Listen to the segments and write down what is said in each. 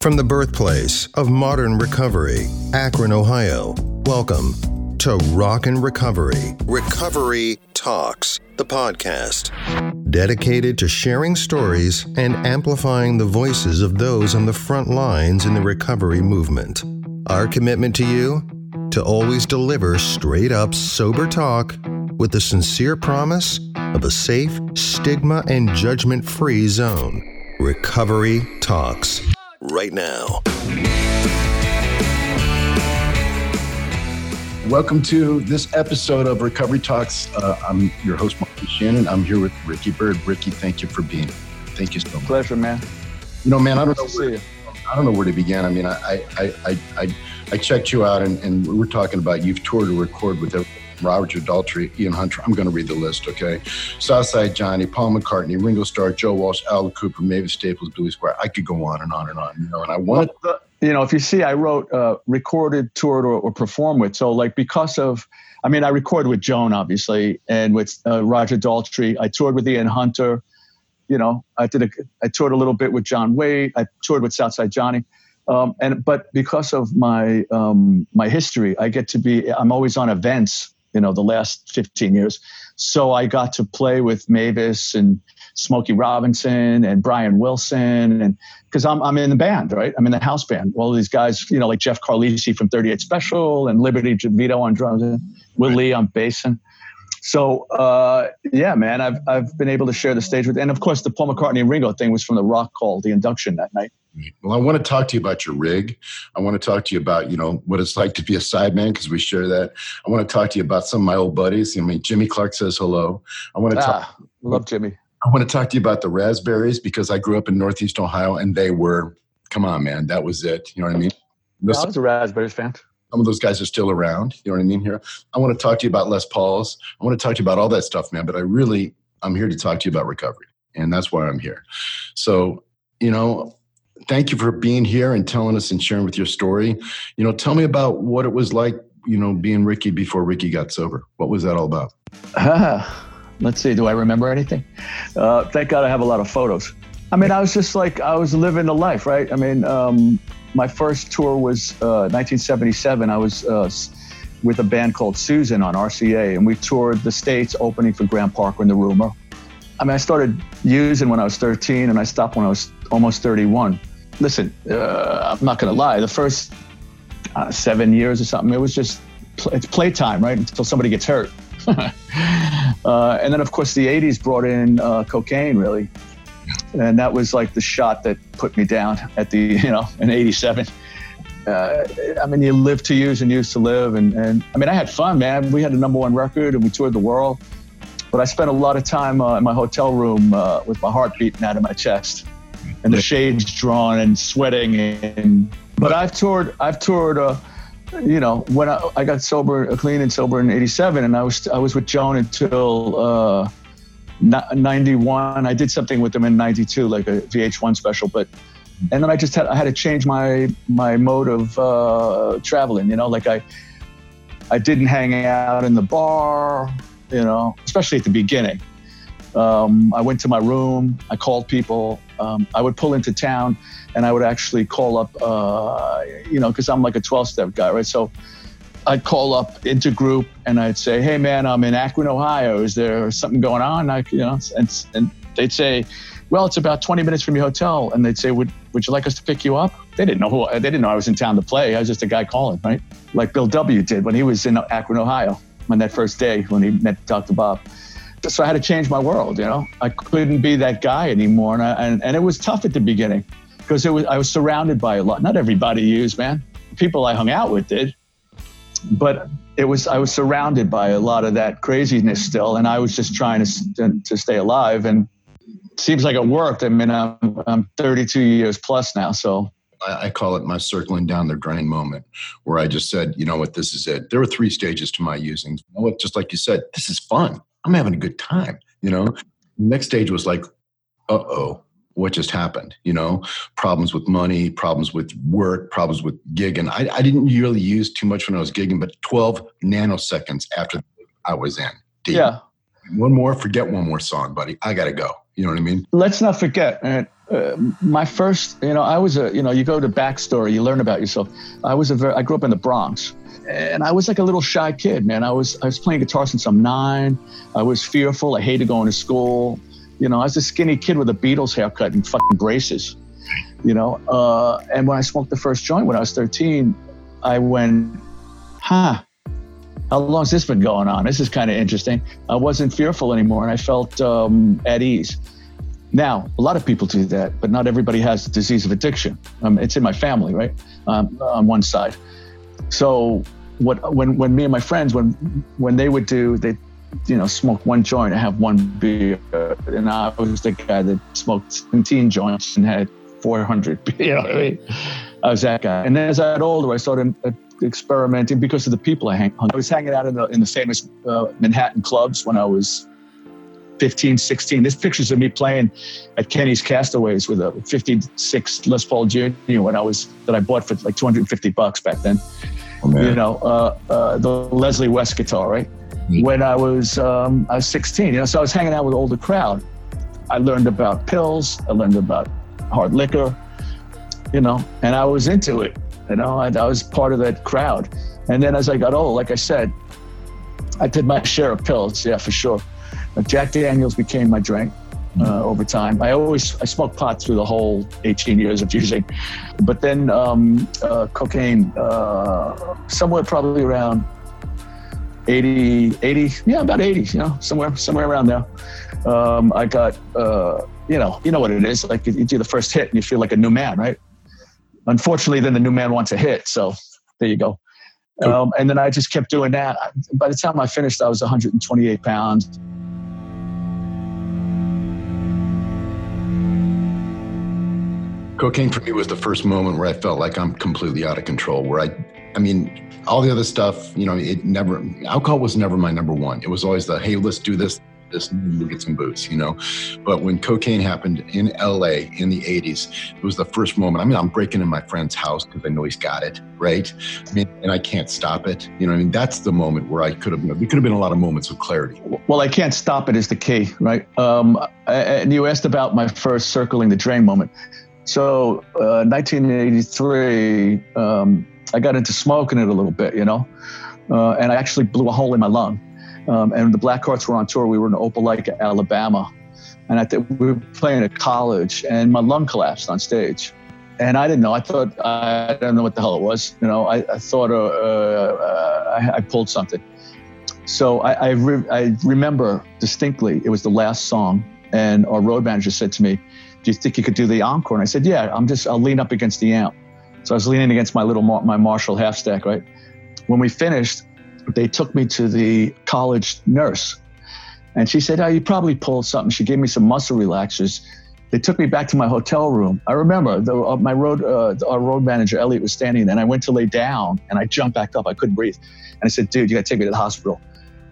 From the birthplace of modern recovery, Akron, Ohio, welcome to Rock and Recovery. Recovery Talks, the podcast. Dedicated to sharing stories and amplifying the voices of those on the front lines in the recovery movement. Our commitment to you? To always deliver straight up, sober talk with the sincere promise of a safe, stigma, and judgment free zone. Recovery Talks right now. Welcome to this episode of Recovery Talks. Uh, I'm your host, Mark Shannon. I'm here with Ricky Byrd. Ricky, thank you for being here. Thank you so much. Pleasure, man. You know, man, I don't know where, I don't know where to begin. I mean, I I I I, I checked you out, and, and we are talking about you've toured to record with Roger Daltrey, Ian Hunter. I'm going to read the list, okay? Southside Johnny, Paul McCartney, Ringo Starr, Joe Walsh, Al Kooper, Mavis Staples, Billy Squier. I could go on and on and on, you know. And I wanted, well, you know, if you see, I wrote, uh, recorded, toured, or, or performed with. So, like, because of, I mean, I recorded with Joan, obviously, and with uh, Roger Daltrey. I toured with Ian Hunter. You know, I did a, I toured a little bit with John Waite. I toured with Southside Johnny. Um, and but because of my um, my history, I get to be. I'm always on events you know the last 15 years. So i got to play with mavis and smokey robinson and brian wilson and because I'm, I'm in the band right? I'm in the house band. All these guys you know like jeff carlisi from 38 special and liberty Vito on drums and will lee on bass. And so uh, yeah man I've, I've been able to share the stage with and of course the paul mccartney and ringo thing was from the Rock Hall the induction that night well, I want to talk to you about your rig. I want to talk to you about, you know, what it's like to be a sideman because we share that. I want to talk to you about some of my old buddies. I mean, Jimmy Clark says hello. I want to ah, talk. Love Jimmy. I want to talk to you about the raspberries because I grew up in Northeast Ohio and they were, come on, man, that was it. You know what I mean? I was a raspberries fan. Some of those guys are still around. You know what I mean here? I want to talk to you about Les Pauls. I want to talk to you about all that stuff, man. But I really, I'm here to talk to you about recovery. And that's why I'm here. So, you know, thank you for being here and telling us and sharing with your story. You know, tell me about what it was like, you know, being Ricky before Ricky got sober. What was that all about? Let's see. Do I remember anything? Uh, thank God I have a lot of photos. I mean, I was just like, I was living the life, right? I mean, um, my first tour was uh, 1977. I was uh, with a band called Susan on RCA, and we toured the States opening for Graham Parker and the Rumor. I mean, I started using when I was 13 and I stopped when I was almost 31 listen, uh, I'm not going to lie. The first uh, seven years or something, it was just it's playtime, right? Until somebody gets hurt. uh, and then, of course, the 80s brought in uh, cocaine, really. And that was like the shot that put me down at the, you know, in 87. Uh, I mean, you live to use and use to live. And, and I mean, I had fun, man. We had a number one record and we toured the world. But I spent a lot of time uh, in my hotel room with my heart beating out of my chest and the shades drawn and sweating and but I've toured I've toured uh, you know when I, I got sober clean and sober in 87 and I was I was with Joan until uh, 91 I did something with them in 92 like a VH1 special but and then I just had I had to change my my mode of uh, traveling you know like I I didn't hang out in the bar you know especially at the beginning um, I went to my room. I called people. Um, I would pull into town, and I would actually call up. Uh, you know, because I'm like a 12-step guy, right? So I'd call up into group, and I'd say, "Hey, man, I'm in Akron, Ohio. Is there something going on?" I, you know, and and they'd say, "Well, it's about 20 minutes from your hotel." And they'd say, "Would Would you like us to pick you up?" They didn't know who. They didn't know I was in town to play. I was just a guy calling, right? Like Bill W. did when he was in Akron, Ohio, on that first day when he met Dr. Bob so I had to change my world. You know, I couldn't be that guy anymore, and I, and, and it was tough at the beginning because it was I was surrounded by a lot. Not everybody used, man. People I hung out with did, but it was I was surrounded by a lot of that craziness still, and I was just trying to to stay alive. And seems like it worked. I mean, I'm I'm 32 years plus now, so I call it my circling down the drain moment, where I just said, you know what, this is it. There were three stages to my using. You know what, just like you said, this is fun. I'm having a good time, you know? Next stage was like, uh oh, what just happened? You know, problems with money, problems with work, problems with gigging. I, I didn't really use too much when I was gigging, but 12 nanoseconds after I was in. Deep. Yeah. One more, forget one more song, buddy. I got to go. You know what I mean? Let's not forget, uh, my first, you know, I was a, you know, you go to backstory, you learn about yourself. I was a very, I grew up in the Bronx, and I was like a little shy kid, man. I was, I was playing guitar since I'm nine. I was fearful. I hated going to school. You know, I was a skinny kid with a Beatles haircut and fucking braces. You know, uh, and when I smoked the first joint when I was 13, I went, huh, how long's this been going on? This is kind of interesting. I wasn't fearful anymore, and I felt um, at ease. Now, a lot of people do that, but not everybody has the disease of addiction. Um, it's in my family, right? Um, on one side. So, what when when me and my friends when when they would do they, you know, smoke one joint and have one beer, and I was the guy that smoked 17 joints and had 400. You know I mean? I was that guy. And as I got older, I started uh, experimenting because of the people I hang. I was hanging out in the in the famous uh, Manhattan clubs when I was 15, 16. This pictures of me playing at Kenny's Castaways with a 56 Les Paul Jr. when I was that I bought for like 250 bucks back then. Oh, you know, uh, uh, the Leslie West guitar, right? Mm-hmm. When I was um, I was 16, you know, so I was hanging out with older crowd. I learned about pills. I learned about hard liquor, you know, and I was into it. You know, I, I was part of that crowd. And then as I got old, like I said, I did my share of pills, yeah, for sure. Jack Daniels became my drink uh, over time. I always I smoked pot through the whole 18 years of using, but then um, uh, cocaine uh, somewhere probably around 80, 80, yeah, about 80, you know, somewhere somewhere around there. Um, I got, uh, you know, you know what it is. Like you do the first hit and you feel like a new man, right? Unfortunately, then the new man wants a hit. So there you go. Um, and then I just kept doing that. By the time I finished, I was 128 pounds. Cocaine for me was the first moment where I felt like I'm completely out of control. Where I, I mean, all the other stuff, you know, it never, alcohol was never my number one. It was always the, hey, let's do this, this, we'll get some booze, you know. But when cocaine happened in LA in the 80s, it was the first moment. I mean, I'm breaking in my friend's house because I know he's got it, right? I mean, and I can't stop it. You know, I mean, that's the moment where I could have, there could have been a lot of moments of clarity. Well, I can't stop it is the key, right? Um, and you asked about my first circling the drain moment. So, uh, 1983, um, I got into smoking it a little bit, you know, uh, and I actually blew a hole in my lung. Um, and the Blackhearts were on tour. We were in Opelika, Alabama, and I th- we were playing at college, and my lung collapsed on stage. And I didn't know. I thought I don't know what the hell it was. You know, I, I thought uh, uh I, I, pulled something. So I, I, re- I remember distinctly. It was the last song, and our road manager said to me, do you think you could do the encore? And I said, yeah, I'm just, I'll lean up against the amp. So I was leaning against my little, my Marshall half stack, right? When we finished, they took me to the college nurse. And she said, oh, you probably pulled something. She gave me some muscle relaxers. They took me back to my hotel room. I remember the, uh, my road, uh, our road manager, Elliot, was standing there. And I went to lay down and I jumped back up. I couldn't breathe. And I said, dude, you got to take me to the hospital.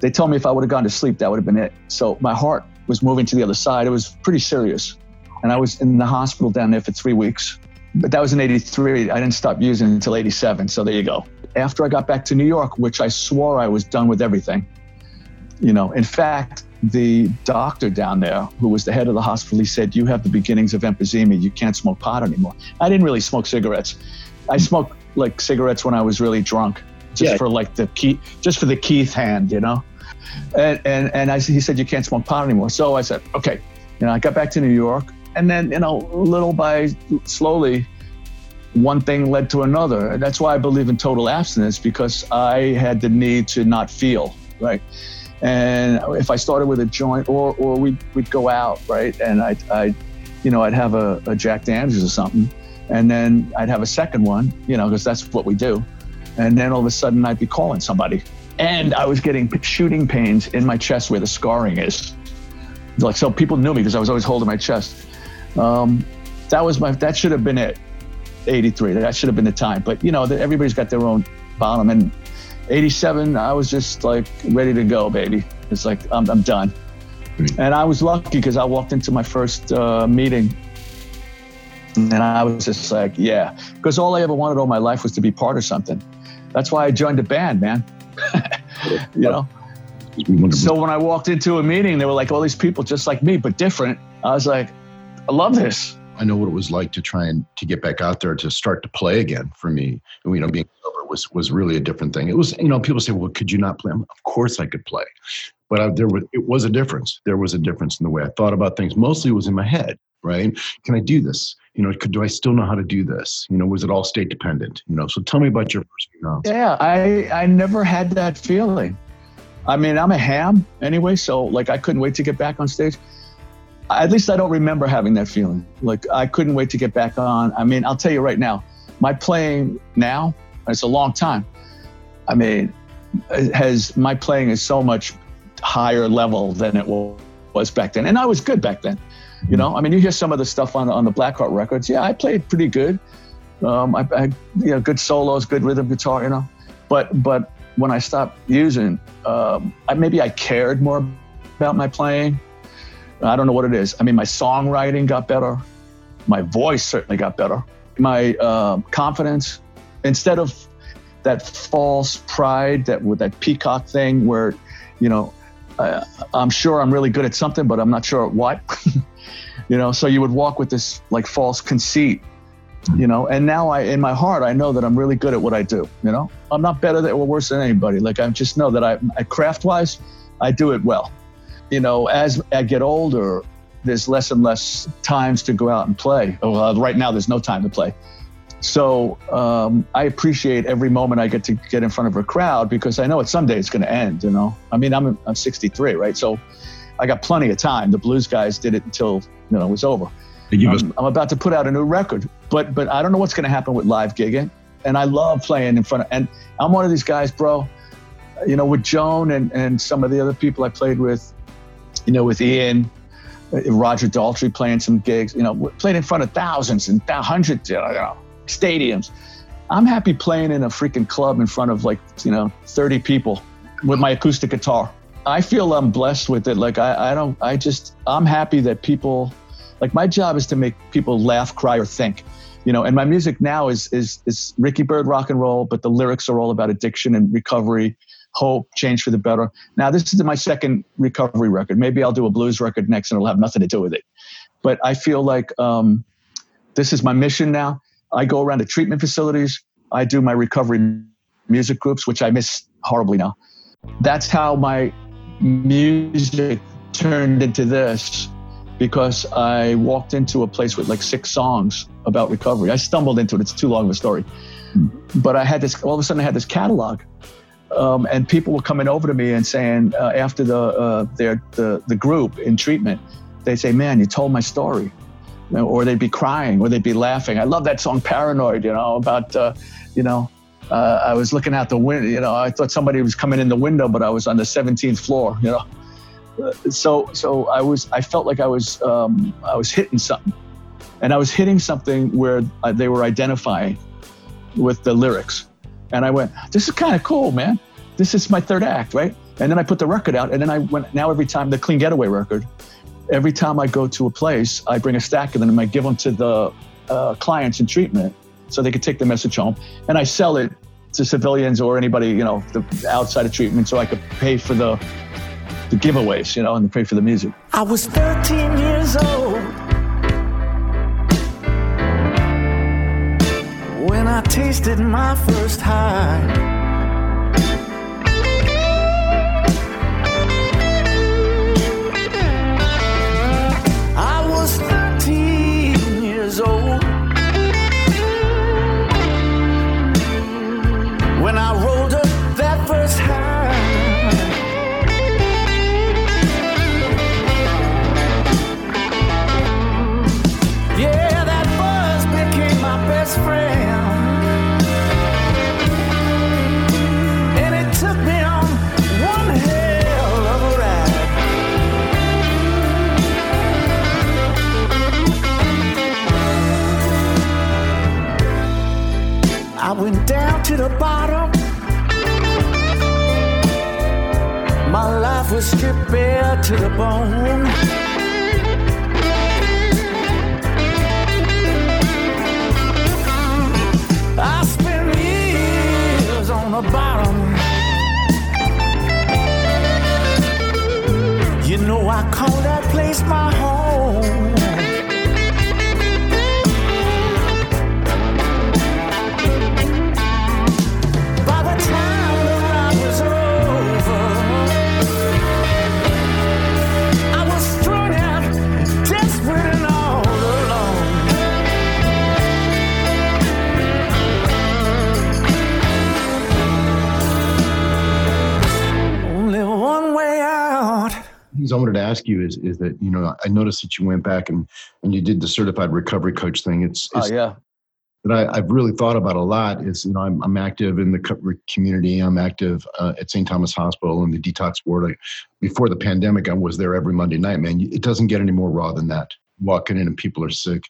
They told me if I would have gone to sleep, that would have been it. So my heart was moving to the other side. It was pretty serious and I was in the hospital down there for three weeks. But that was in 83. I didn't stop using it until 87. So there you go. After I got back to New York, which I swore I was done with everything, you know, in fact, the doctor down there, who was the head of the hospital, he said, You have the beginnings of emphysema. You can't smoke pot anymore. I didn't really smoke cigarettes. I smoked like cigarettes when I was really drunk, just yeah. for like the key, just for the Keith hand, you know? And, and, and I, he said, You can't smoke pot anymore. So I said, Okay. You know, I got back to New York and then you know little by slowly one thing led to another. That's why i believe in total abstinence because i had the need to not feel right? And if i started with a joint or or we'd, we'd go out right? And i i you know i'd have a, a jack daniels or something. And then i'd have a second one you know because that's what we do. And then all of a sudden i'd be calling somebody. And i was getting shooting pains in my chest where the scarring is. Like so people knew me because i was always holding my chest um, that was my that should have been it. 83. That should have been the time. But you know, everybody's got their own bottom. And 87, I was just like ready to go, baby. It's like I'm, I'm done. Mm-hmm. And I was lucky because I walked into my first uh, meeting, and I was just like, yeah, because all I ever wanted all my life was to be part of something. That's why I joined a band, man. you know. So when I walked into a meeting, there were like all these people just like me, but different. I was like, I love this. I know what it was like to try and to get back out there to start to play again for me. You know, being sober was was really a different thing. It was, you know, people say, "Well, could you not play?" Of course, I could play, but I, there was it was a difference. There was a difference in the way I thought about things. Mostly, it was in my head. Right? Can I do this? You know, could do I still know how to do this? You know, was it all state dependent? You know, so tell me about your first few rounds. Yeah, I I never had that feeling. I mean, I'm a ham anyway, so like I couldn't wait to get back on stage at least I don't remember having that feeling. Like I couldn't wait to get back on. I mean, I'll tell you right now, my playing now, it's a long time. I mean, has my playing is so much higher level than it was back then, and I was good back then. You know, I mean, you hear some of the stuff on on the Blackheart records. Yeah, I played pretty good. Um, I, I, you know, good solos, good rhythm guitar. You know, but but when I stopped using, um, I, maybe I cared more about my playing I don't know what it is. I mean, my songwriting got better. My voice certainly got better. My uh, confidence, instead of that false pride, that with that peacock thing, where, you know, uh, I'm sure I'm really good at something, but I'm not sure at what. you know, so you would walk with this like false conceit, you know. And now I, in my heart, I know that I'm really good at what I do. You know, I'm not better than or worse than anybody. Like I just know that I, craft wise, I do it well you know, as I get older, there's less and less times to go out and play. Well, right now, there's no time to play. So um, I appreciate every moment I get to get in front of a crowd because I know it someday it's going to end. You know, I mean, I'm I'm 63, right? So I got plenty of time. The blues guys did it until you know it was over. Um, I'm about to put out a new record, but but I don't know what's going to happen with live gigging. And I love playing in front of. And I'm one of these guys, bro. You know, with Joan and and some of the other people I played with you know, with Ian, uh, Roger Daltrey playing some gigs, you know, playing in front of thousands and hundreds, you know, stadiums. I'm happy playing in a freaking club in front of like, you know, 30 people with my acoustic guitar. I feel I'm blessed with it. Like, I, I don't, I just, I'm happy that people, like, my job is to make people laugh, cry, or think. You know, and my music now is is is Ricky Byrd rock and roll, but the lyrics are all about addiction and recovery hope, change for the better. Now, this is my second recovery record. Maybe I'll do a blues record next and it'll have nothing to do with it. But I feel like um, this is my mission now. I go around to treatment facilities. I do my recovery music groups, which I miss horribly now. That's how my music turned into this because I walked into a place with like six songs about recovery. I stumbled into it. It's too long of a story. Hmm. But I had this, all of a sudden, I had this catalog um, and people were coming over to me and saying uh, after the uh, their the the group in treatment, they'd say, "Man, you told my story," or they'd be crying, or they'd be laughing. I love that song "Paranoid," you know, about uh, you know. Uh, I was looking out the window, you know. I thought somebody was coming in the window, but I was on the 17th floor, you know. Uh, so, so I was. I felt like I was. Um, I was hitting something, and I was hitting something where uh, they were identifying with the lyrics and I went, this is kind of cool, man. This is my third act, right? And then I put the record out. And then I went, now every time, the Clean Getaway record, every time I go to a place, I bring a stack of them and I give them to the uh, clients in treatment so they could take the message home. And I sell it to civilians or anybody, you know, the, outside of treatment so I could pay for the, the giveaways, you know, and pay for the music. I was 13 years old I tasted my first high. To the bottom. My life was stripped bare to the bone. I spent years on the bottom. You know, I call that place my home. Ask you is is that you know I noticed that you went back and and you did the certified recovery coach thing. It's, it's oh yeah. That I, have really thought about a lot is you know I'm, I'm active in the community. I'm active uh, at St. Thomas Hospital in the detox ward. I, before the pandemic, I was there every Monday night. Man, it doesn't get any more raw than that. Walking in and people are sick,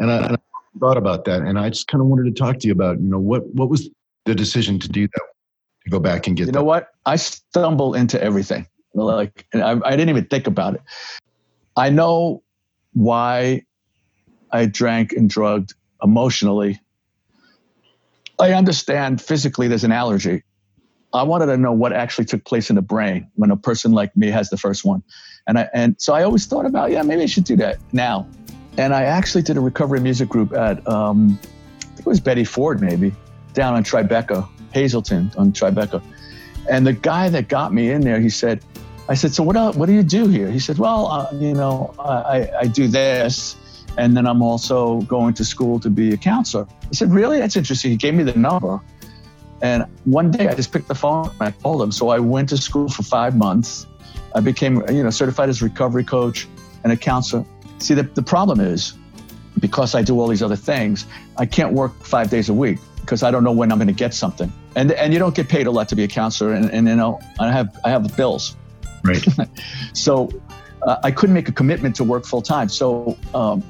and I, and I thought about that, and I just kind of wanted to talk to you about you know what what was the decision to do that to go back and get. You know what? I stumble into everything. Like I, I didn't even think about it. I know why I drank and drugged emotionally. I understand physically there's an allergy. I wanted to know what actually took place in the brain when a person like me has the first one. And I and so I always thought about, yeah, maybe I should do that now. And I actually did a recovery music group at um, I think it was Betty Ford maybe, down on Tribeca, Hazelden on Tribeca. And the guy that got me in there, he said, I said, so what, what do you do here? He said, well, uh, you know, I, I do this. And then I'm also going to school to be a counselor. I said, really? That's interesting. He gave me the number. And one day I just picked the phone and I called him. So I went to school for five months. I became, you know, certified as a recovery coach and a counselor. See, the, the problem is because I do all these other things, I can't work five days a week because I don't know when I'm going to get something. And and you don't get paid a lot to be a counselor. And, and you know, I have I have bills. Right. so uh, I couldn't make a commitment to work full time. So um,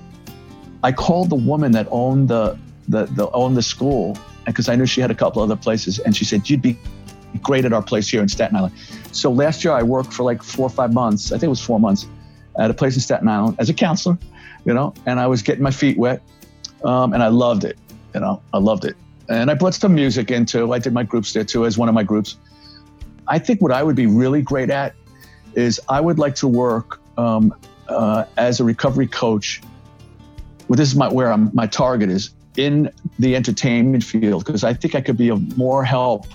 I called the woman that owned the the, the owned the school because I knew she had a couple other places, and she said you'd be great at our place here in Staten Island. So last year I worked for like four or five months. I think it was four months at a place in Staten Island as a counselor, you know, and I was getting my feet wet, um, and I loved it. You know, I loved it, and I brought some music into. I did my groups there too as one of my groups. I think what I would be really great at is I would like to work um, uh, as a recovery coach. Well, this is my where I'm, my target is in the entertainment field because I think I could be of more help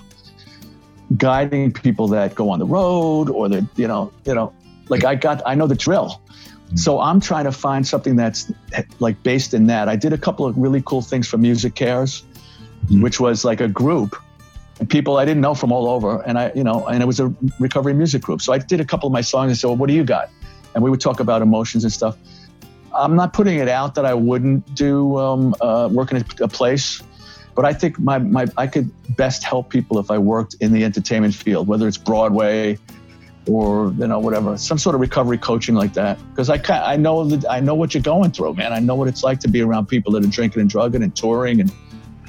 guiding people that go on the road or that you know you know like I got I know the drill. Mm-hmm. So I'm trying to find something that's like based in that. I did a couple of really cool things for MusiCares, mm-hmm. which was like a group people I didn't know from all over. And I, you know, and it was a recovery music group. So I did a couple of my songs and said, well, what do you got? And we would talk about emotions and stuff. I'm not putting it out that I wouldn't do um, uh, work in a, a place, but I think my, my I could best help people if I worked in the entertainment field, whether it's Broadway or you know whatever, some sort of recovery coaching like that. Because I I know that I know what you're going through, man. I know what it's like to be around people that are drinking and drugging and touring and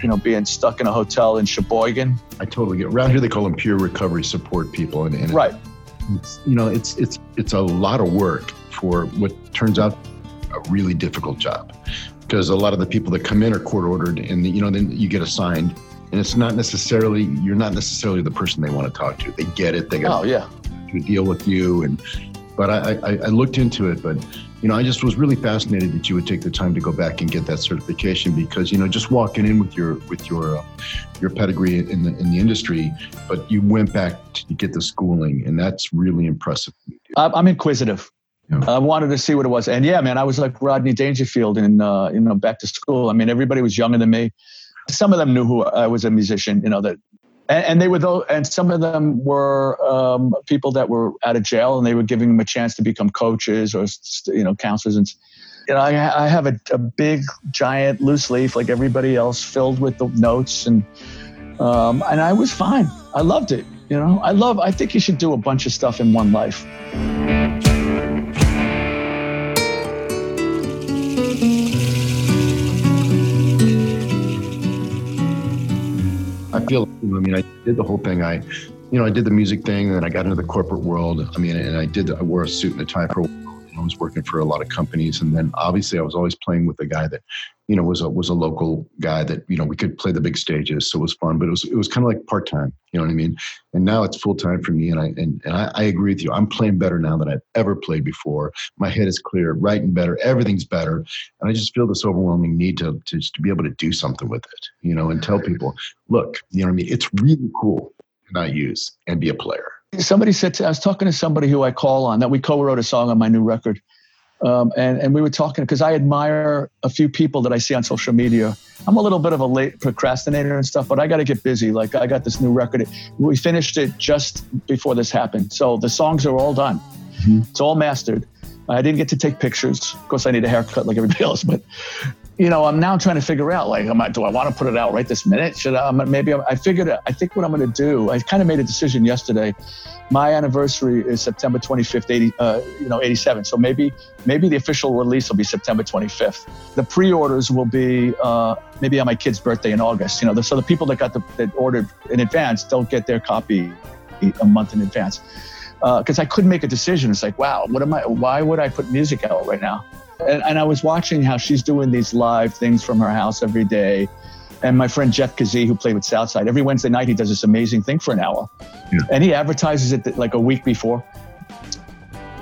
you know, being stuck in a hotel in Sheboygan. I totally get. Around here, they call them peer recovery support people, and, and right. It's, you know, it's it's it's a lot of work for what turns out a really difficult job, because a lot of the people that come in are court ordered, and the, you know, then you get assigned, and it's not necessarily you're not necessarily the person they want to talk to. They get it. They got oh yeah to deal with you, and but I, I, I looked into it, but you know, I just was really fascinated that you would take the time to go back and get that certification because, you know, just walking in with your with your uh, your pedigree in the in the industry, but you went back to get the schooling, and that's really impressive. I'm inquisitive. Yeah. I wanted to see what it was, and yeah, man, I was like Rodney Dangerfield in uh, you know back to school. I mean, everybody was younger than me. Some of them knew who I was a musician. You know that and, and, they were those, and some of them were um, people that were out of jail, and they were giving them a chance to become coaches or you know counselors. And you know, I, I have a, a, big, giant loose leaf like everybody else, filled with the notes, and um, and I was fine. I loved it. You know, I love. I think you should do a bunch of stuff in one life. I feel, I mean, I did the whole thing. I, you know, I did the music thing, and then I got into the corporate world. I mean, and I did. I wore a suit and a tie for a while. I was working for a lot of companies, and then obviously I was always playing with a guy that, you know, was a was a local guy that you know we could play the big stages, so it was fun. But it was it was kind of like part time, you know what I mean? And now it's full time for me, and I and, and I, I, agree with you. I'm playing better now than I've ever played before. My head is clear, writing better, everything's better, and I just feel this overwhelming need to to to be able to do something with it, you know, and tell people, look, you know what I mean? It's really cool to not use and be a player somebody said to, I was talking to somebody who I call on that we co-wrote a song on my new record. Um, and, and we were talking because I admire a few people that I see on social media. I'm a little bit of a late procrastinator and stuff, but I got to get busy. Like I got this new record. We finished it just before this happened. So the songs are all done. Mm-hmm. It's all mastered. I didn't get to take pictures. Of course, I need a haircut like everybody else, but you know, I'm now trying to figure out like, am I, do I want to put it out right this minute? Should I? Maybe I, figured. I think what I'm going to do. I kind of made a decision yesterday. My anniversary is September 25th, 80, uh, you know, 87. So maybe maybe the official release will be September 25th. The pre-orders will be uh, maybe on my kid's birthday in August. You know, so the people that got the that ordered in advance don't get their copy a month in advance because uh, I couldn't make a decision. It's like, wow, what am I? Why would I put music out right now? And, and, I was watching how she's doing these live things from her house every day. And my friend Jeff Kazee, who played with Southside, every Wednesday night he does this amazing thing for an hour. Yeah. And he advertises it like a week before.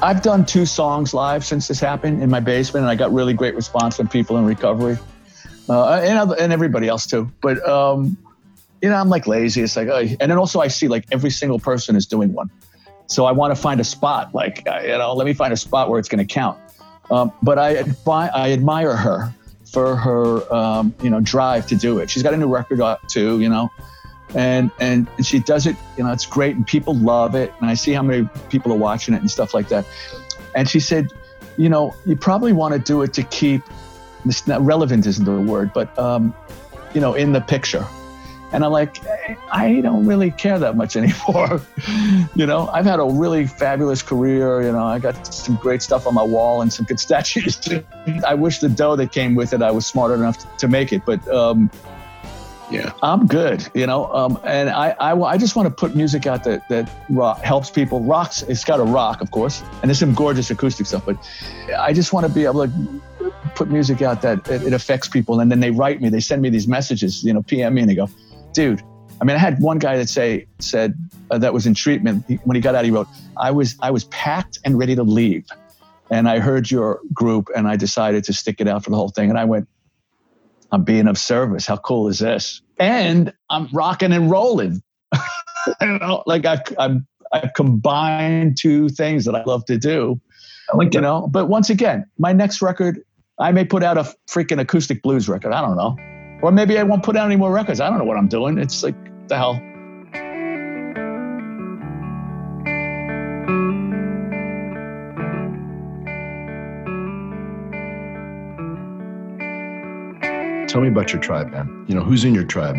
I've done two songs live since this happened in my basement, and I got really great response from people in recovery uh, and, other, and everybody else too. But, um, you know, I'm like lazy. It's like, oh. and then also I see like every single person is doing one. So I want to find a spot, like, you know, let me find a spot where it's going to count. Um, but I, admi- I admire her for her, um, you know, drive to do it. She's got a new record out too, you know, and, and she does it, you know, it's great and people love it. And I see how many people are watching it and stuff like that. And she said, you know, you probably want to do it to keep this relevant isn't the word, but, um, you know, in the picture. And I'm like, I don't really care that much anymore. you know, I've had a really fabulous career. You know, I got some great stuff on my wall and some good statues. I wish the dough that came with it, I was smart enough to make it. But um, yeah, I'm good. You know, um, and I, I, I just want to put music out that that rock, helps people. Rocks. It's got a rock, of course, and there's some gorgeous acoustic stuff. But I just want to be able to put music out that it, it affects people, and then they write me. They send me these messages. You know, PM me, and they go dude. I mean, I had one guy that say said uh, that was in treatment. He, when he got out, he wrote, "I was I was packed and ready to leave, and I heard your group, and I decided to stick it out for the whole thing." And I went, "I'm being of service. How cool is this?" And I'm rocking and rolling. you know, like I've, I've I've combined two things that I love to do. I like you know, but once again, my next record, I may put out a freaking acoustic blues record. I don't know. Or maybe I won't put out any more records. I don't know what I'm doing. It's like, the hell? Tell me about your tribe, man. You know, who's in your tribe?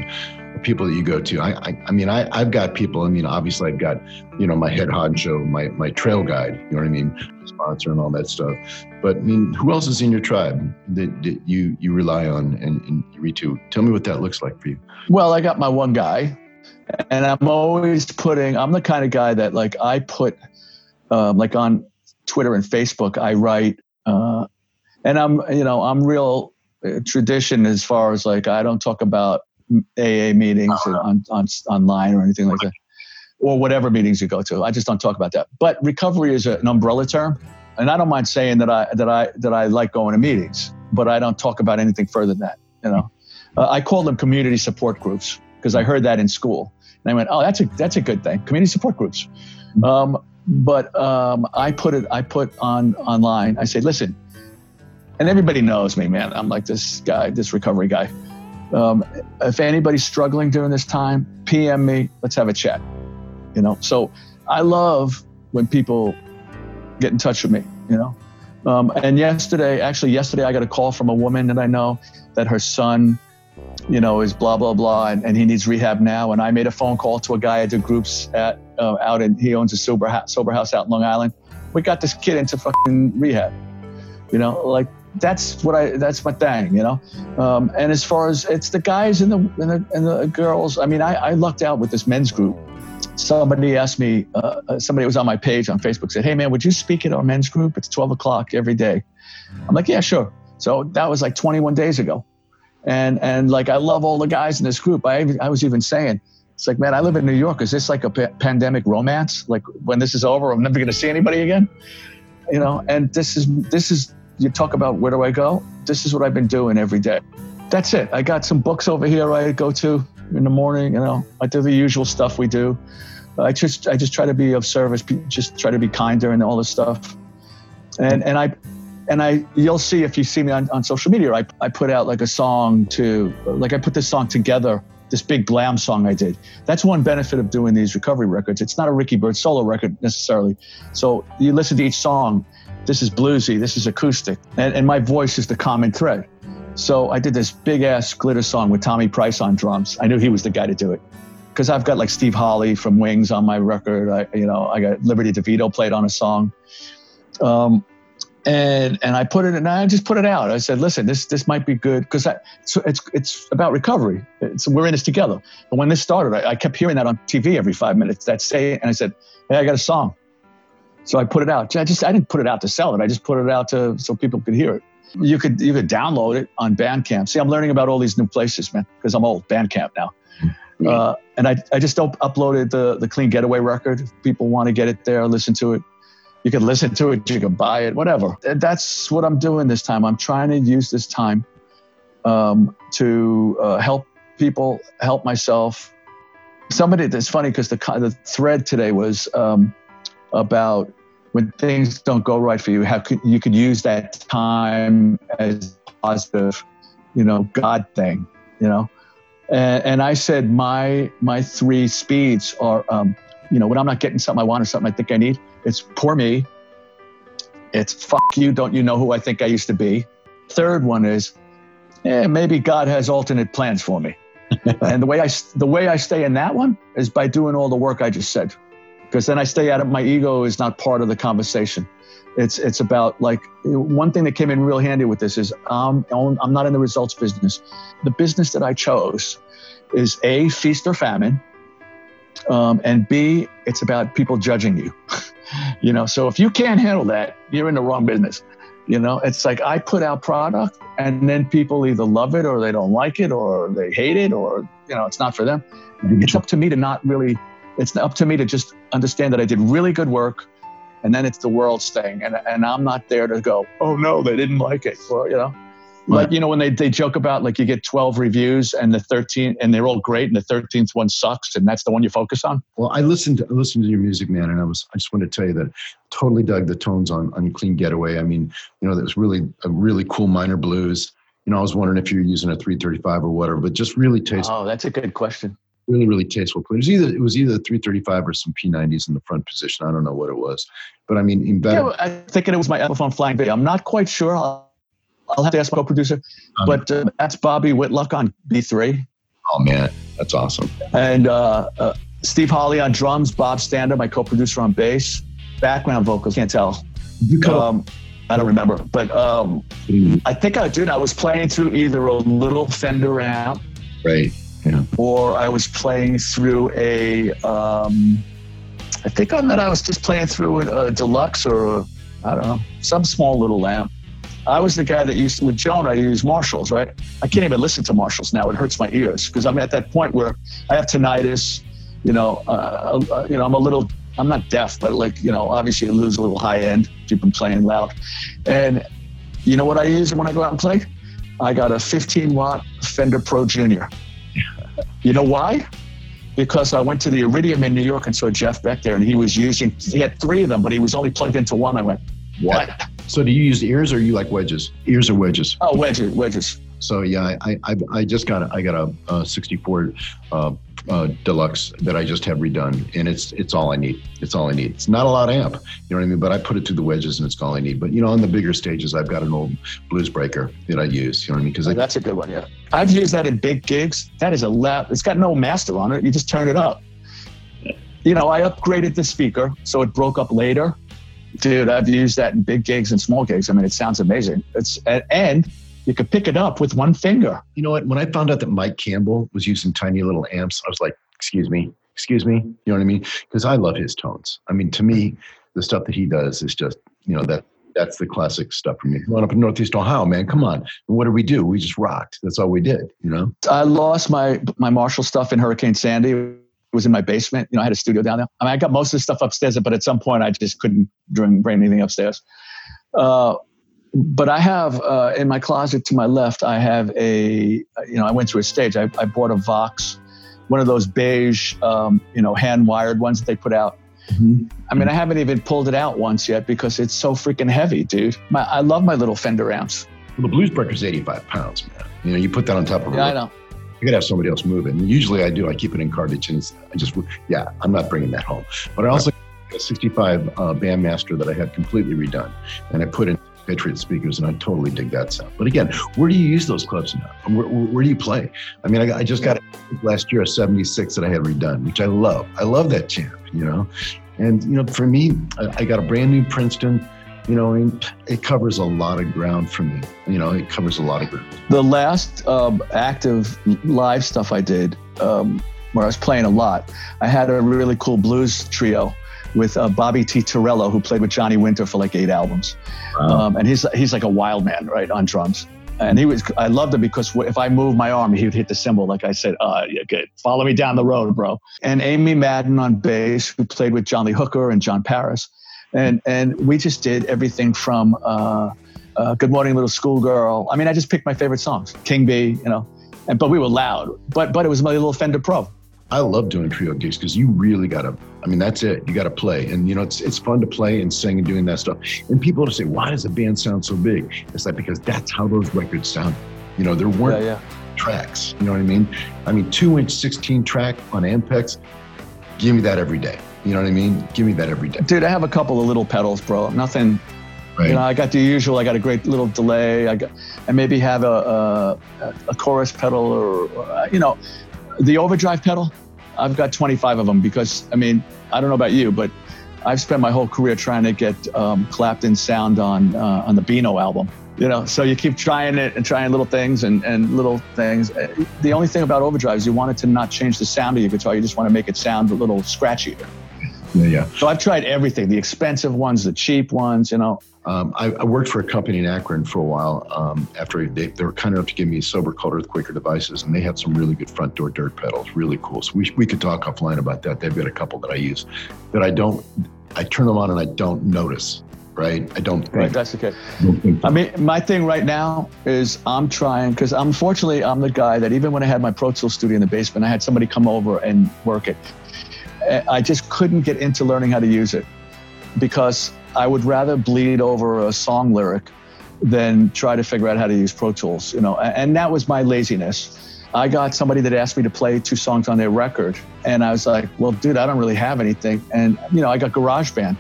people that you go to. I, I, I mean, I, I've got people. I mean, obviously, I've got, you know, my head honcho, my, my trail guide. You know what I mean? Sponsor and all that stuff. But I mean, who else is in your tribe that, that you you rely on and, and you read to? Tell me what that looks like for you. Well, I got my one guy, and I'm always putting. I'm the kind of guy that like I put, um, like on Twitter and Facebook, I write, uh, and I'm you know I'm real tradition as far as like I don't talk about AA meetings uh-huh. on, on online or anything like that, or whatever meetings you go to. I just don't talk about that. But recovery is an umbrella term, and I don't mind saying that I that I that I like going to meetings, but I don't talk about anything further than that. You know, uh, I call them community support groups because I heard that in school, and I went, "Oh, that's a that's a good thing, community support groups." Mm-hmm. Um, but um, I put it I put on online. I say, "Listen." And everybody knows me, man. I'm like this guy, this recovery guy. Um, if anybody's struggling during this time, PM me. Let's have a chat. You know, so I love when people get in touch with me. You know, um, and yesterday, actually, yesterday, I got a call from a woman that I know that her son, you know, is blah blah blah, and, and he needs rehab now. And I made a phone call to a guy I do groups at uh, out in. He owns a sober ha- sober house out in Long Island. We got this kid into fucking rehab. You know, like that's what I that's my thing, you know. Um, and as far as it's the guys and the and the, and the girls, I mean, I, I, lucked out with this men's group. Somebody asked me, uh, uh, somebody was on my page on Facebook said, "Hey man, would you speak at our men's group? It's 12 o'clock every day." I'm like, "Yeah, sure." So that was like 21 days ago, and and like I love all the guys in this group. I I was even saying. It's like, man, I live in New York. Is this like a pandemic romance? Like when this is over, I'm never going to see anybody again, you know? And this is this is you talk about where do I go? This is what I've been doing every day. That's it. I got some books over here I go to in the morning. You know, I do the usual stuff we do. I just I just try to be of service, just try to be kinder and all this stuff. And and I and I you'll see if you see me on, on social media, I, I put out like a song to like I put this song together this big glam song I did. That's one benefit of doing these recovery records. It's not a Ricky Byrd solo record necessarily. So you listen to each song. This is bluesy. This is acoustic, and, and my voice is the common thread. So I did this big ass glitter song with Tommy Price on drums. I knew he was the guy to do it because I've got like Steve Holley from Wings on my record. I, you know, I got Liberty DeVito played on a song. Um, and and I put it and I just put it out. I said, listen, this this might be good because it's it's about recovery. It's, we're in this together. But when this started, I, I, kept hearing that on TV every five minutes. That say, and I said, hey, I got a song. So I put it out. I just I didn't put it out to sell it. I just put it out to so people could hear it. You could you could download it on Bandcamp. See, I'm learning about all these new places, man, because I'm old. Bandcamp now. Uh, and I, I just up- uploaded the the Clean Getaway record. If people want to get it there, listen to it you can listen to it, you can buy it, whatever. That's what I'm doing this time. I'm trying to use this time um, to uh, help people, help myself. Somebody that's funny because the the thread today was um, about when things don't go right for you, how could, you could use that time as positive, you know, God thing, you know. And, and I said my my three speeds are, um, you know, when I'm not getting something I want or something I think I need, it's poor me. It's fuck you, don't you know who I think I used to be? Third one is, eh, maybe God has alternate plans for me. and the way I the way I stay in that one is by doing all the work I just said, because then I stay out of my ego is not part of the conversation. It's it's about like one thing that came in real handy with this is um, I'm not in the results business. The business that I chose is a feast or famine, um, and b it's about people judging you. you know, so if you can't handle that, you're in the wrong business. You know, it's like I put out product and then people either love it or they don't like it or they hate it or, you know, it's not for them. It's up to me to not really, it's up to me to just understand that I did really good work and then it's the world's thing. And, and I'm not there to go, oh no, they didn't like it. Well, you know, like you know when they, they joke about like you get 12 reviews and the 13 and they're all great and the 13th one sucks and that's the one you focus on well i listened to I listened to your music man and i was i just want to tell you that totally dug the tones on on clean getaway i mean you know that was really a really cool minor blues you know i was wondering if you're using a 335 or whatever but just really tasteful oh that's a good question really really tasteful it was either it was either 335 or some p90s in the front position i don't know what it was but i mean in better yeah, i'm thinking it was my epiphone flying v i'm not quite sure I'll, I'll have to ask my co-producer, um, but uh, that's Bobby Whitlock on B3. Oh man, that's awesome. And uh, uh, Steve Holley on drums, Bob Stander, my co-producer on bass, background vocals. Can't tell. Um, I don't remember, but um, mm. I think I did. I was playing through either a little Fender amp, right, yeah, or I was playing through a. Um, I think on that I was just playing through a, a deluxe or I don't know some small little amp. I was the guy that used to, with Joan, I use Marshalls, right? I can't even listen to Marshalls now. It hurts my ears because I'm at that point where I have tinnitus. You know, uh, uh, you know, I'm a little, I'm not deaf, but like, you know, obviously you lose a little high end if you've been playing loud. And you know what I use when I go out and play? I got a 15 watt Fender Pro Junior. You know why? Because I went to the Iridium in New York and saw Jeff Beck there, and he was using, he had three of them, but he was only plugged into one. I went, what? So do you use ears or you like wedges? Ears or wedges? Oh, wedges, wedges. So yeah, I I, I just got a, I got a, a 64 uh, uh, deluxe that I just have redone, and it's it's all I need. It's all I need. It's not a lot of amp, you know what I mean? But I put it through the wedges, and it's all I need. But you know, on the bigger stages, I've got an old blues breaker that I use. You know what I mean? Because oh, that's a good one. Yeah, I've used that in big gigs. That is a lap. It's got no master on it. You just turn it up. You know, I upgraded the speaker so it broke up later dude, I've used that in big gigs and small gigs. I mean, it sounds amazing. It's and you could pick it up with one finger. You know what? When I found out that Mike Campbell was using tiny little amps, I was like, "Excuse me, excuse me." You know what I mean? Because I love his tones. I mean, to me, the stuff that he does is just, you know, that that's the classic stuff for me. Growing up in Northeast Ohio, man, come on. What did we do? We just rocked. That's all we did, you know? I lost my my Marshall stuff in Hurricane Sandy It was in my basement. You know, I had a studio down there. I mean, I got most of the stuff upstairs, but at some point I just couldn't bring, bring anything upstairs. Uh, but I have uh, in my closet to my left, I have a, you know, I went through a stage. I, I bought a Vox, one of those beige, um, you know, hand wired ones that they put out. Mm-hmm. I mean, I haven't even pulled it out once yet because it's so freaking heavy, dude. My, I love my little Fender amps. Well, the Blues Breaker's 85 pounds, man. You know, you put that on top of yeah, I know. I gotta have somebody else move it. And usually I do. I keep it in cartage, and I just yeah, I'm not bringing that home. But I also got a 65 uh, Bandmaster that I had completely redone, and I put in Patriot speakers, and I totally dig that sound. But again, where do you use those clubs now? Where, where, do you play? I mean, I, I just got last year a 76 that I had redone, which I love. I love that champ, you know. And you know, for me, I, I got a brand new Princeton. You know, it covers a lot of ground for me. You know, it covers a lot of ground. The last um, active live stuff I did, um, where I was playing a lot, I had a really cool blues trio with uh, Bobby T. Torello, who played with Johnny Winter for like eight albums. Wow. Um, and he's he's like a wild man, right, on drums. And he was, I loved him because if I moved my arm, he would hit the cymbal. Like I said, uh, yeah, good. Follow me down the road, bro. And Amy Madden on bass, who played with John Lee Hooker and John Paris and and we just did everything from uh, uh, "Good Morning Little Schoolgirl." I mean, I just picked my favorite songs, King Bee, you know, and but we were loud, but but it was my little Fender Pro. I love doing trio gigs because you really got to. I mean, that's it. You got to play, and you know, it's it's fun to play and sing and doing that stuff. And people will say, "Why does a band sound so big?" It's like because that's how those records sound. You know, there weren't yeah, yeah. tracks. You know what I mean? I mean, two inch, sixteen track on Ampex. Give me that every day. You know what I mean? Give me that every day. Dude, I have a couple of little pedals, bro. Nothing. Right. You know, I got the usual. I got a great little delay. I got, I maybe have a a, a chorus pedal or, or, you know, the overdrive pedal. I've got 25 of them because I mean, I don't know about you, but I've spent my whole career trying to get um, Clapton sound on uh, on the Beano album. You know, so you keep trying it and trying little things and, and little things. The only thing about overdrive is you want it to not change the sound of your guitar. You just want to make it sound a little scratchier. Yeah, yeah. So I've tried everything: the expensive ones, the cheap ones. You know. Um, I, I, worked for a company in Akron for a while. Um, after they, they were kind enough to give me sober colored Quaker devices, and they had some really good front door dirt pedals, really cool. So we we could talk offline about that. They've got a couple that I use that I don't. I turn them on and I don't notice. Right, I don't. Think, right, that's okay. I mean, my thing right now is I'm trying because unfortunately I'm the guy that even when I had my Pro Tool studio in the basement, I had somebody come over and work it. I just couldn't get into learning how to use it because I would rather bleed over a song lyric than try to figure out how to use Pro Tools, you know. And that was my laziness. I got somebody that asked me to play two songs on their record, and I was like, "Well, dude, I don't really have anything." And you know, I got GarageBand,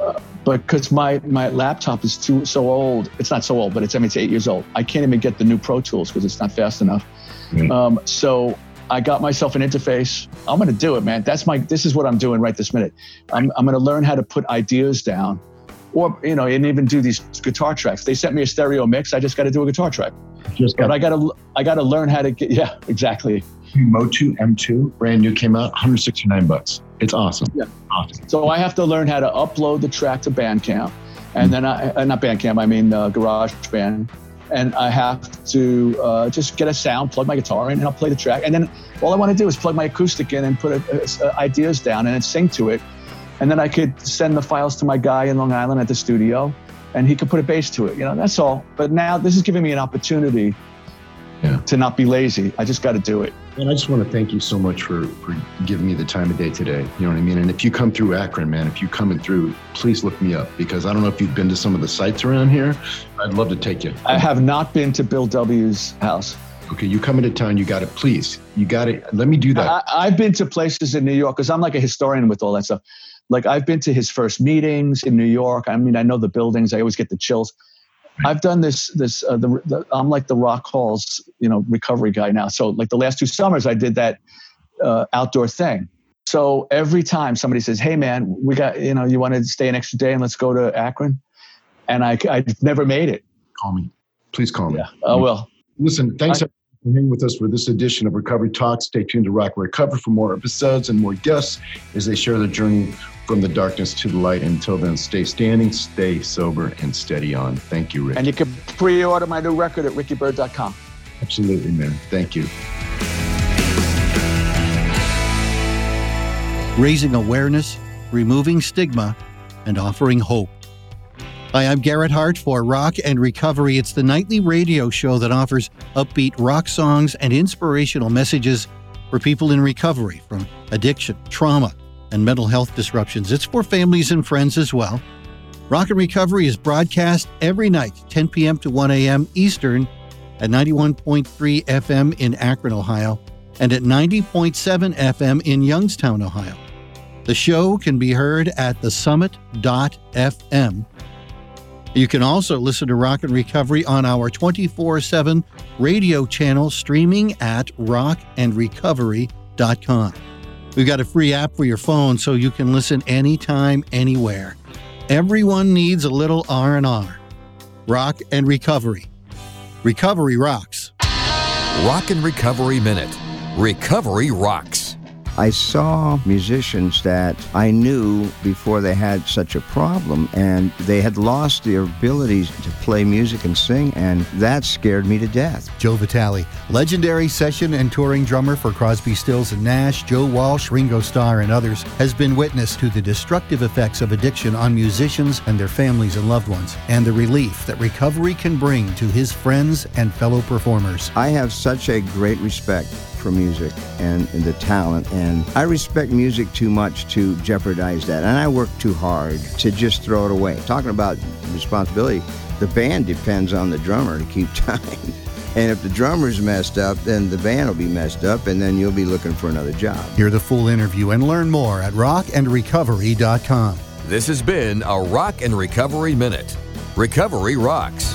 uh, but because my my laptop is too so old, it's not so old, but it's I mean it's eight years old. I can't even get the new Pro Tools because it's not fast enough. Mm. Um, so I got myself an interface. I'm going to do it, man. That's my, this is what I'm doing right this minute. I'm, I'm going to learn how to put ideas down or, you know, and even do these guitar tracks. They sent me a stereo mix. I just got to do a guitar track. Just but I got to, I got to learn how to get, yeah, exactly. Motu M2, brand new, came out, 169 bucks. It's awesome. Yeah. Awesome. So I have to learn how to upload the track to Bandcamp. And then I, uh, not Bandcamp, I mean uh, GarageBand and I have to uh, just get a sound, plug my guitar in, and I'll play the track. And then all I want to do is plug my acoustic in and put a, a, ideas down and sing to it. And then I could send the files to my guy in Long Island at the studio, and he could put a bass to it. You know, that's all. But now this is giving me an opportunity yeah. to not be lazy. I just got to do it. And I just want to thank you so much for, for giving me the time of day today. You know what I mean? And if you come through Akron, man, if you coming through, please look me up because I don't know if you've been to some of the sites around here. I'd love to take you. I have not been to Bill W.'s house. Okay, you come into town, you got to please, you got to let me do that. I, have been to places in New York because I'm like a historian with all that stuff. Like I've been to his first meetings in New York. I mean, I know the buildings. I always get the chills. I've done this. This uh, the, the, I'm like the Rock Hall's, you know, recovery guy now. So like the last two summers, I did that uh, outdoor thing. So every time somebody says, "Hey man, we got you know, you want to stay an extra day and let's go to Akron," and I I've never made it. Call me, please call me. Yeah, I will. Listen, thanks. I, for hanging with us for this edition of Recovery Talk. Stay tuned to Rock Recover for more episodes and more guests as they share their journey from the darkness to the light. Until then, stay standing, stay sober, and steady on. Thank you, Rick. And you can pre order my new record at rickybyrd.com. Absolutely, man. Thank you. Raising awareness, removing stigma, and offering hope. Hi, I'm Garrett Hart for Rock and Recovery. It's the nightly radio show that offers upbeat rock songs and inspirational messages for people in recovery from addiction, trauma, and mental health disruptions. It's for families and friends as well. Rock and Recovery is broadcast every night, 10 p.m. to 1 a.m. Eastern, at 91.3 FM in Akron, Ohio, and at 90.7 FM in Youngstown, Ohio. The show can be heard at thesummit.fm. You can also listen to Rock and Recovery on our 24 7 radio channel streaming at rockandrecovery.com. We've got a free app for your phone so you can listen anytime, anywhere. Everyone needs a little R&R. Rock and Recovery. Recovery rocks. Rock and Recovery Minute. Recovery rocks. I saw musicians that I knew before they had such a problem, and they had lost their ability to play music and sing, and that scared me to death. Joe Vitale, legendary session and touring drummer for Crosby, Stills and Nash, Joe Walsh, Ringo Starr, and others, has been witness to the destructive effects of addiction on musicians and their families and loved ones, and the relief that recovery can bring to his friends and fellow performers. I have such a great respect for music and, and, the talent. And I respect music too much to jeopardize that. And I work too hard to just throw it away. Talking about responsibility, the band depends on the drummer to keep time. And if the drummer's messed up, then the band will be messed up, and then you'll be looking for another job. Hear the full interview and learn more at rockandrecovery.com. This has been a Rock and Recovery Minute. Recovery rocks.